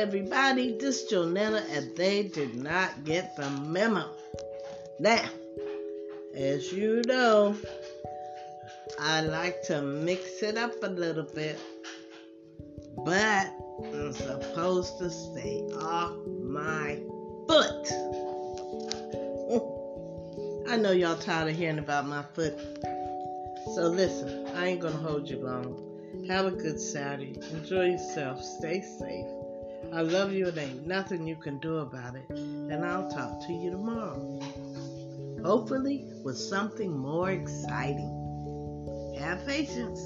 everybody. This is Jonetta, and they did not get the memo. Now, as you know, I like to mix it up a little bit, but I'm supposed to stay off my foot. I know y'all tired of hearing about my foot. So listen, I ain't gonna hold you long. Have a good Saturday. Enjoy yourself. Stay safe. I love you and ain't nothing you can do about it. And I'll talk to you tomorrow. Hopefully with something more exciting. Have patience.